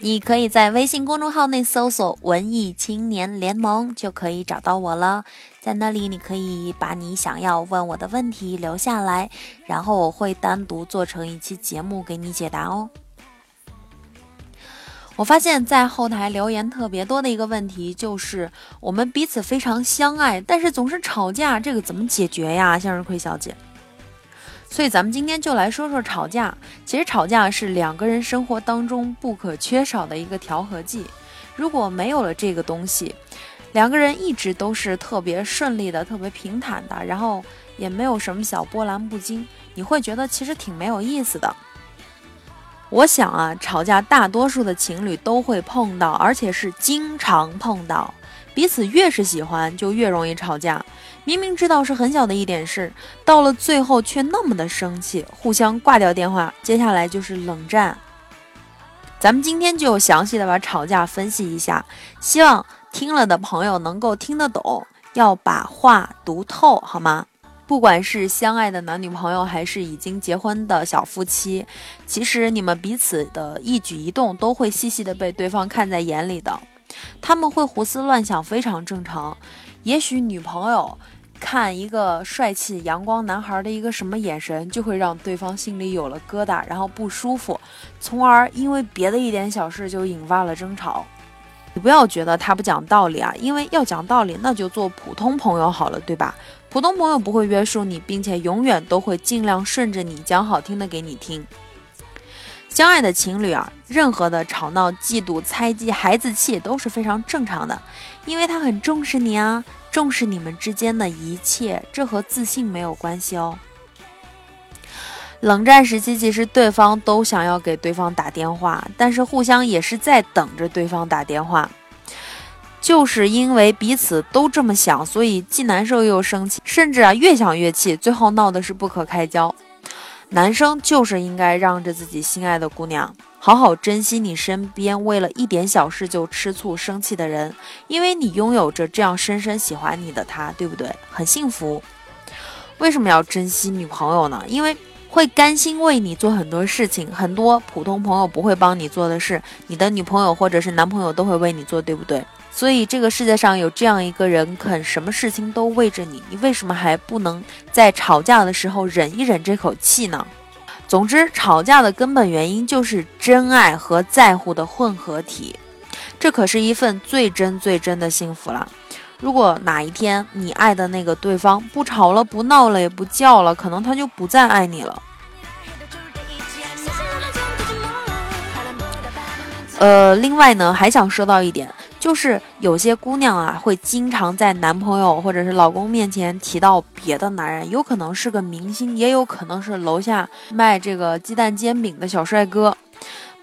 你可以在微信公众号内搜索“文艺青年联盟”，就可以找到我了。在那里，你可以把你想要问我的问题留下来，然后我会单独做成一期节目给你解答哦。我发现，在后台留言特别多的一个问题就是，我们彼此非常相爱，但是总是吵架，这个怎么解决呀？向日葵小姐。所以咱们今天就来说说吵架。其实吵架是两个人生活当中不可缺少的一个调和剂。如果没有了这个东西，两个人一直都是特别顺利的、特别平坦的，然后也没有什么小波澜不惊，你会觉得其实挺没有意思的。我想啊，吵架大多数的情侣都会碰到，而且是经常碰到。彼此越是喜欢，就越容易吵架。明明知道是很小的一点事，到了最后却那么的生气，互相挂掉电话，接下来就是冷战。咱们今天就详细的把吵架分析一下，希望听了的朋友能够听得懂，要把话读透，好吗？不管是相爱的男女朋友，还是已经结婚的小夫妻，其实你们彼此的一举一动都会细细的被对方看在眼里的。他们会胡思乱想，非常正常。也许女朋友看一个帅气阳光男孩的一个什么眼神，就会让对方心里有了疙瘩，然后不舒服，从而因为别的一点小事就引发了争吵。你不要觉得他不讲道理啊，因为要讲道理，那就做普通朋友好了，对吧？普通朋友不会约束你，并且永远都会尽量顺着你讲好听的给你听。相爱的情侣啊，任何的吵闹、嫉妒、猜忌、孩子气都是非常正常的，因为他很重视你啊，重视你们之间的一切，这和自信没有关系哦。冷战时期，其实对方都想要给对方打电话，但是互相也是在等着对方打电话。就是因为彼此都这么想，所以既难受又生气，甚至啊越想越气，最后闹的是不可开交。男生就是应该让着自己心爱的姑娘，好好珍惜你身边为了一点小事就吃醋生气的人，因为你拥有着这样深深喜欢你的他，对不对？很幸福。为什么要珍惜女朋友呢？因为会甘心为你做很多事情，很多普通朋友不会帮你做的事，你的女朋友或者是男朋友都会为你做，对不对？所以这个世界上有这样一个人，肯什么事情都为着你，你为什么还不能在吵架的时候忍一忍这口气呢？总之，吵架的根本原因就是真爱和在乎的混合体，这可是一份最真最真的幸福了。如果哪一天你爱的那个对方不吵了、不闹了、也不叫了，可能他就不再爱你了。呃，另外呢，还想说到一点。就是有些姑娘啊，会经常在男朋友或者是老公面前提到别的男人，有可能是个明星，也有可能是楼下卖这个鸡蛋煎饼的小帅哥。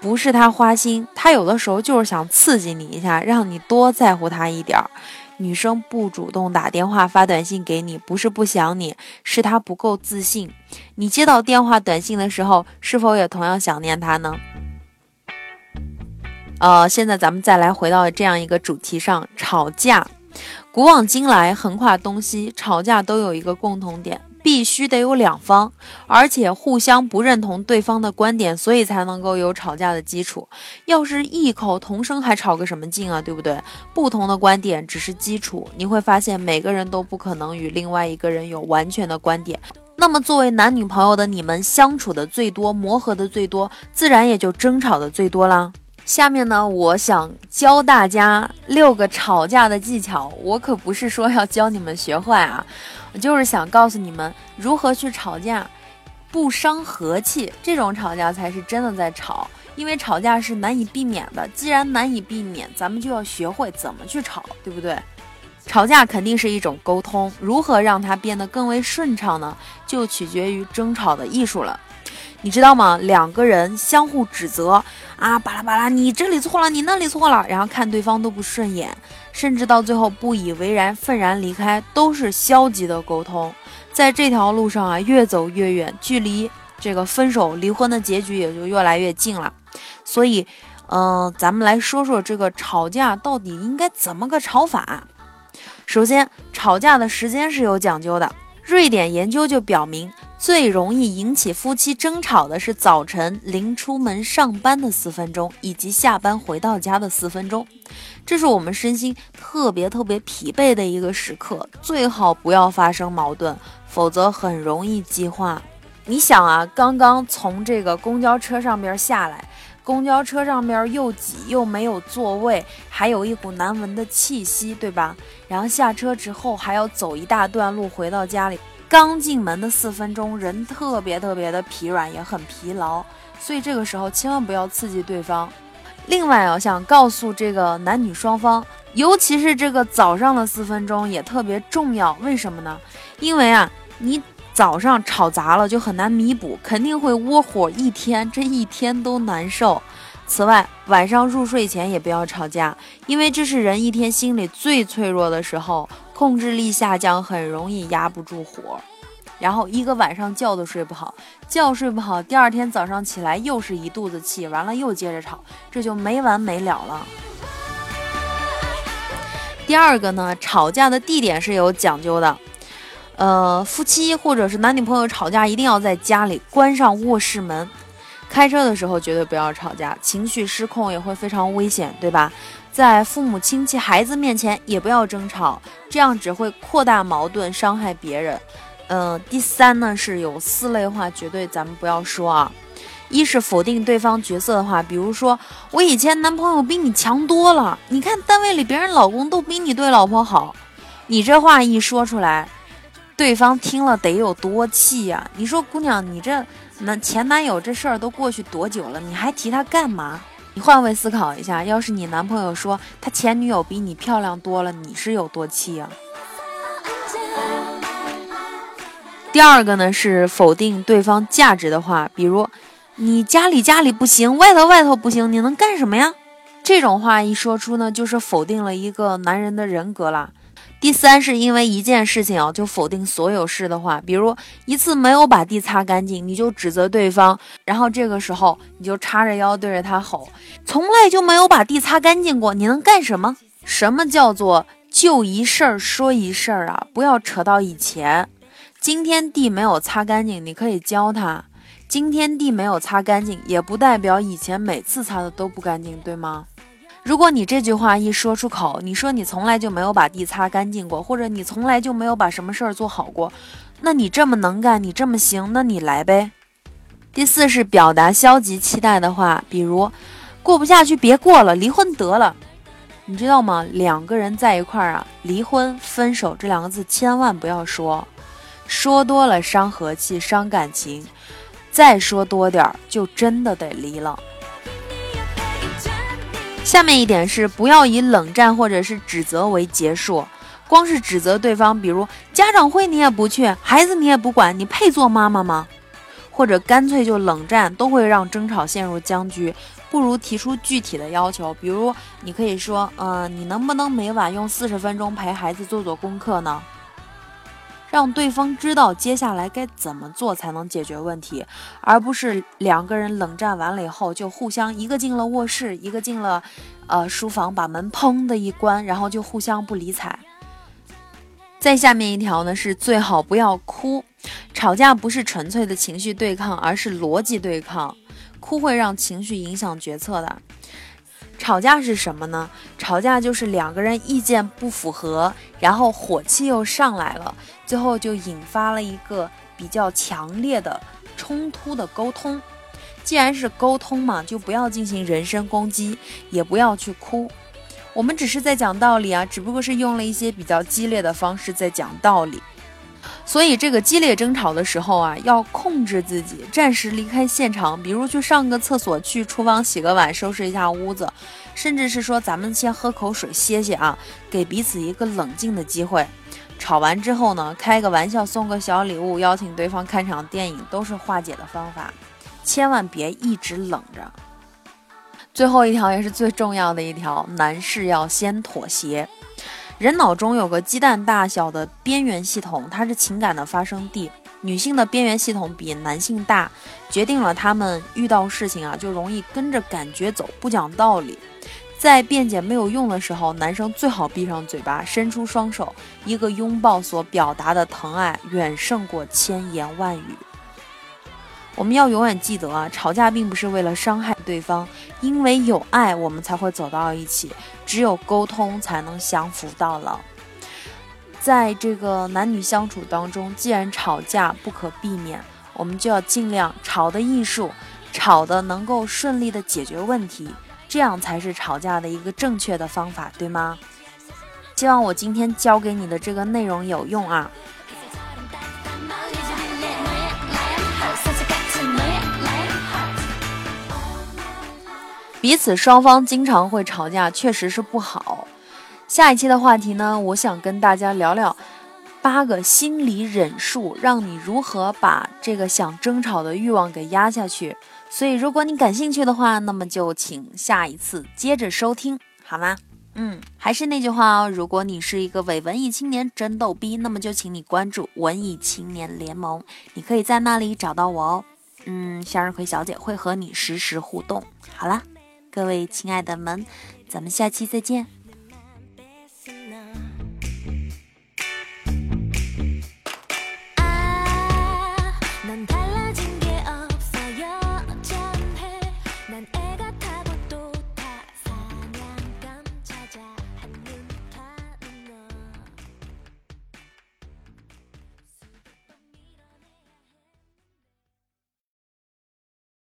不是他花心，他有的时候就是想刺激你一下，让你多在乎他一点儿。女生不主动打电话发短信给你，不是不想你，是她不够自信。你接到电话短信的时候，是否也同样想念她呢？呃，现在咱们再来回到这样一个主题上，吵架。古往今来，横跨东西，吵架都有一个共同点，必须得有两方，而且互相不认同对方的观点，所以才能够有吵架的基础。要是异口同声，还吵个什么劲啊？对不对？不同的观点只是基础，你会发现每个人都不可能与另外一个人有完全的观点。那么，作为男女朋友的你们，相处的最多，磨合的最多，自然也就争吵的最多啦。下面呢，我想教大家六个吵架的技巧。我可不是说要教你们学坏啊，就是想告诉你们如何去吵架，不伤和气。这种吵架才是真的在吵，因为吵架是难以避免的。既然难以避免，咱们就要学会怎么去吵，对不对？吵架肯定是一种沟通，如何让它变得更为顺畅呢？就取决于争吵的艺术了。你知道吗？两个人相互指责啊，巴拉巴拉，你这里错了，你那里错了，然后看对方都不顺眼，甚至到最后不以为然，愤然离开，都是消极的沟通。在这条路上啊，越走越远，距离这个分手、离婚的结局也就越来越近了。所以，嗯，咱们来说说这个吵架到底应该怎么个吵法。首先，吵架的时间是有讲究的。瑞典研究就表明。最容易引起夫妻争吵的是早晨临出门上班的四分钟，以及下班回到家的四分钟。这是我们身心特别特别疲惫的一个时刻，最好不要发生矛盾，否则很容易激化。你想啊，刚刚从这个公交车上边下来，公交车上边又挤又没有座位，还有一股难闻的气息，对吧？然后下车之后还要走一大段路回到家里。刚进门的四分钟，人特别特别的疲软，也很疲劳，所以这个时候千万不要刺激对方。另外我，想告诉这个男女双方，尤其是这个早上的四分钟也特别重要。为什么呢？因为啊，你早上吵砸了就很难弥补，肯定会窝火一天，这一天都难受。此外，晚上入睡前也不要吵架，因为这是人一天心里最脆弱的时候。控制力下降，很容易压不住火，然后一个晚上觉都睡不好，觉睡不好，第二天早上起来又是一肚子气，完了又接着吵，这就没完没了了。第二个呢，吵架的地点是有讲究的，呃，夫妻或者是男女朋友吵架，一定要在家里关上卧室门，开车的时候绝对不要吵架，情绪失控也会非常危险，对吧？在父母亲戚、孩子面前也不要争吵，这样只会扩大矛盾，伤害别人。嗯，第三呢是有四类话，绝对咱们不要说啊。一是否定对方角色的话，比如说我以前男朋友比你强多了，你看单位里别人老公都比你对老婆好，你这话一说出来，对方听了得有多气呀？你说姑娘，你这男前男友这事儿都过去多久了，你还提他干嘛？你换位思考一下，要是你男朋友说他前女友比你漂亮多了，你是有多气啊？第二个呢是否定对方价值的话，比如你家里家里不行，外头外头不行，你能干什么呀？这种话一说出呢，就是否定了一个男人的人格了。第三是因为一件事情啊，就否定所有事的话，比如一次没有把地擦干净，你就指责对方，然后这个时候你就叉着腰对着他吼，从来就没有把地擦干净过，你能干什么？什么叫做就一事儿说一事儿啊？不要扯到以前，今天地没有擦干净，你可以教他，今天地没有擦干净，也不代表以前每次擦的都不干净，对吗？如果你这句话一说出口，你说你从来就没有把地擦干净过，或者你从来就没有把什么事儿做好过，那你这么能干，你这么行，那你来呗。第四是表达消极期待的话，比如过不下去别过了，离婚得了。你知道吗？两个人在一块儿啊，离婚、分手这两个字千万不要说，说多了伤和气、伤感情，再说多点儿就真的得离了。下面一点是不要以冷战或者是指责为结束，光是指责对方，比如家长会你也不去，孩子你也不管，你配做妈妈吗？或者干脆就冷战，都会让争吵陷入僵局。不如提出具体的要求，比如你可以说，嗯，你能不能每晚用四十分钟陪孩子做做功课呢？让对方知道接下来该怎么做才能解决问题，而不是两个人冷战完了以后就互相一个进了卧室，一个进了呃书房，把门砰的一关，然后就互相不理睬。再下面一条呢是最好不要哭，吵架不是纯粹的情绪对抗，而是逻辑对抗，哭会让情绪影响决策的。吵架是什么呢？吵架就是两个人意见不符合，然后火气又上来了，最后就引发了一个比较强烈的冲突的沟通。既然是沟通嘛，就不要进行人身攻击，也不要去哭。我们只是在讲道理啊，只不过是用了一些比较激烈的方式在讲道理。所以，这个激烈争吵的时候啊，要控制自己，暂时离开现场，比如去上个厕所，去厨房洗个碗，收拾一下屋子，甚至是说咱们先喝口水歇歇啊，给彼此一个冷静的机会。吵完之后呢，开个玩笑，送个小礼物，邀请对方看场电影，都是化解的方法。千万别一直冷着。最后一条也是最重要的一条，男士要先妥协。人脑中有个鸡蛋大小的边缘系统，它是情感的发生地。女性的边缘系统比男性大，决定了他们遇到事情啊就容易跟着感觉走，不讲道理。在辩解没有用的时候，男生最好闭上嘴巴，伸出双手，一个拥抱所表达的疼爱远胜过千言万语。我们要永远记得啊，吵架并不是为了伤害对方，因为有爱，我们才会走到一起。只有沟通，才能相扶到老。在这个男女相处当中，既然吵架不可避免，我们就要尽量吵的艺术，吵的能够顺利的解决问题，这样才是吵架的一个正确的方法，对吗？希望我今天教给你的这个内容有用啊！彼此双方经常会吵架，确实是不好。下一期的话题呢，我想跟大家聊聊八个心理忍术，让你如何把这个想争吵的欲望给压下去。所以，如果你感兴趣的话，那么就请下一次接着收听，好吗？嗯，还是那句话哦，如果你是一个伪文艺青年，真逗逼，那么就请你关注文艺青年联盟，你可以在那里找到我哦。嗯，向日葵小姐会和你实时互动。好了。各位亲爱的们，咱们下期再见。